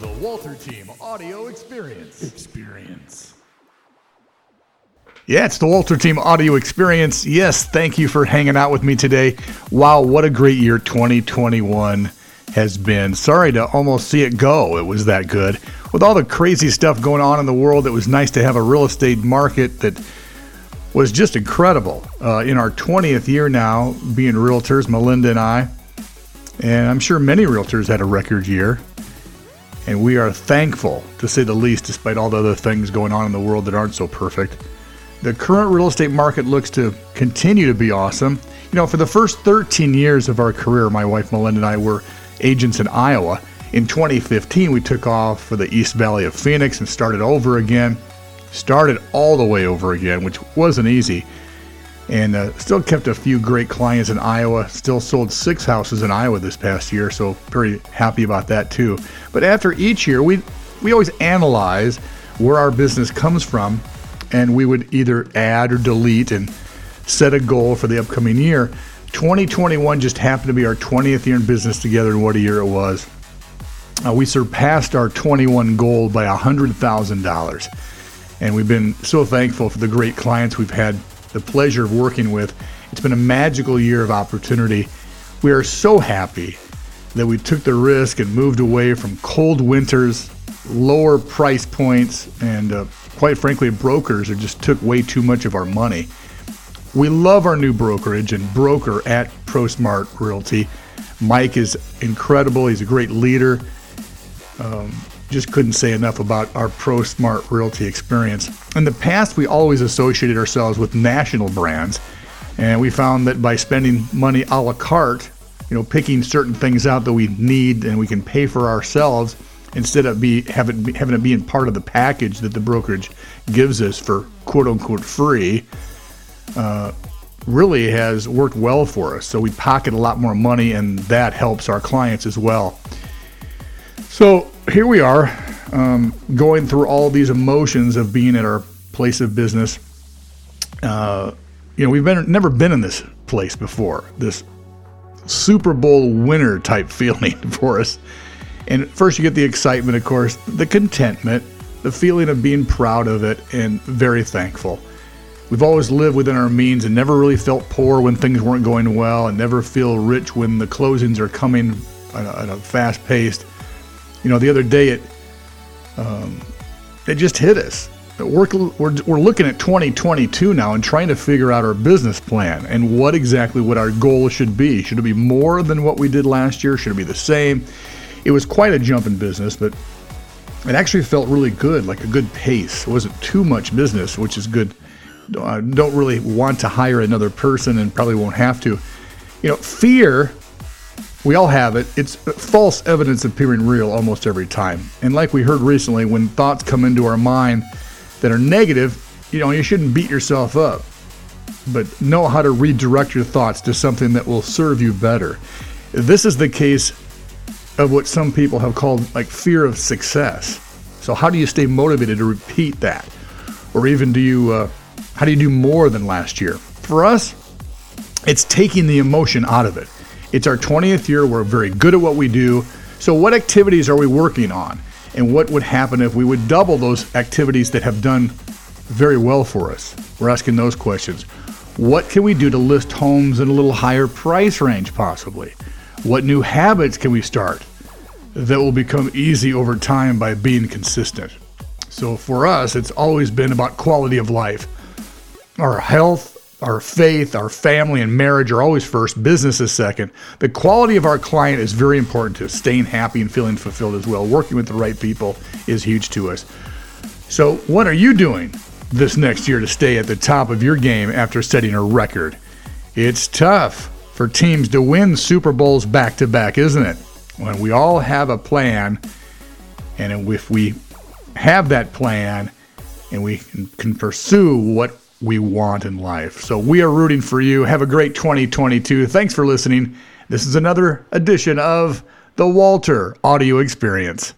the Walter Team Audio Experience. Experience. Yeah, it's the Walter Team Audio Experience. Yes, thank you for hanging out with me today. Wow, what a great year 2021 has been. Sorry to almost see it go. It was that good. With all the crazy stuff going on in the world, it was nice to have a real estate market that was just incredible. Uh, in our 20th year now, being realtors, Melinda and I, and I'm sure many realtors had a record year. And we are thankful, to say the least, despite all the other things going on in the world that aren't so perfect. The current real estate market looks to continue to be awesome. You know, for the first 13 years of our career, my wife Melinda and I were agents in Iowa. In 2015, we took off for the East Valley of Phoenix and started over again. Started all the way over again, which wasn't easy and uh, still kept a few great clients in Iowa. Still sold six houses in Iowa this past year, so very happy about that too. But after each year, we we always analyze where our business comes from, and we would either add or delete and set a goal for the upcoming year. 2021 just happened to be our 20th year in business together, and what a year it was. Uh, we surpassed our 21 goal by $100,000. And we've been so thankful for the great clients we've had the pleasure of working with. It's been a magical year of opportunity. We are so happy that we took the risk and moved away from cold winters, lower price points, and uh, quite frankly, brokers that just took way too much of our money. We love our new brokerage and broker at ProSmart Realty. Mike is incredible. He's a great leader. Um, just couldn't say enough about our Pro Smart Realty experience. In the past, we always associated ourselves with national brands, and we found that by spending money a la carte, you know, picking certain things out that we need and we can pay for ourselves instead of be having having it being part of the package that the brokerage gives us for quote unquote free. Uh, really has worked well for us. So we pocket a lot more money, and that helps our clients as well. So here we are, um, going through all these emotions of being at our place of business. Uh, you know, we've been never been in this place before. This Super Bowl winner type feeling for us. And first, you get the excitement, of course, the contentment, the feeling of being proud of it, and very thankful. We've always lived within our means and never really felt poor when things weren't going well, and never feel rich when the closings are coming at a, at a fast pace. You know, the other day it um, it just hit us. We're, we're, we're looking at 2022 now and trying to figure out our business plan and what exactly what our goal should be. Should it be more than what we did last year? Should it be the same? It was quite a jump in business, but it actually felt really good, like a good pace. It wasn't too much business, which is good. I don't really want to hire another person and probably won't have to. You know, fear we all have it. It's false evidence appearing real almost every time. And like we heard recently, when thoughts come into our mind that are negative, you know, you shouldn't beat yourself up, but know how to redirect your thoughts to something that will serve you better. This is the case of what some people have called like fear of success. So how do you stay motivated to repeat that? Or even do you, uh, how do you do more than last year? For us, it's taking the emotion out of it it's our 20th year. We're very good at what we do. So, what activities are we working on? And what would happen if we would double those activities that have done very well for us? We're asking those questions. What can we do to list homes in a little higher price range, possibly? What new habits can we start that will become easy over time by being consistent? So, for us, it's always been about quality of life, our health, our faith, our family, and marriage are always first, business is second. The quality of our client is very important to. Staying happy and feeling fulfilled as well. Working with the right people is huge to us. So, what are you doing this next year to stay at the top of your game after setting a record? It's tough for teams to win Super Bowls back to back, isn't it? When we all have a plan, and if we have that plan and we can pursue what we want in life. So we are rooting for you. Have a great 2022. Thanks for listening. This is another edition of the Walter Audio Experience.